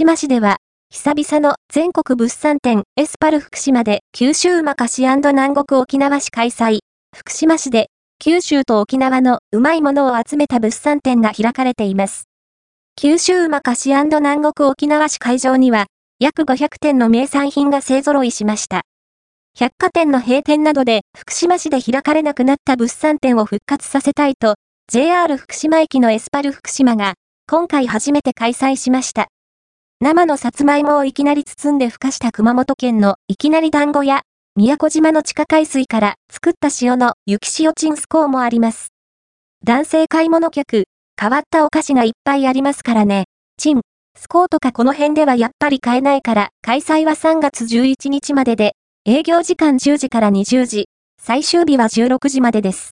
島市では、久々の全国物産展エスパル福島で九州馬菓子南国沖縄市開催。福島市で九州と沖縄のうまいものを集めた物産展が開かれています。九州馬菓子南国沖縄市会場には、約500点の名産品が勢揃いしました。百貨店の閉店などで福島市で開かれなくなった物産展を復活させたいと、JR 福島駅のエスパル福島が、今回初めて開催しました。生のさつまいもをいきなり包んでふかした熊本県のいきなり団子や、宮古島の地下海水から作った塩の雪塩チンスコーもあります。男性買い物客、変わったお菓子がいっぱいありますからね。チン、スコーとかこの辺ではやっぱり買えないから、開催は3月11日までで、営業時間10時から20時、最終日は16時までです。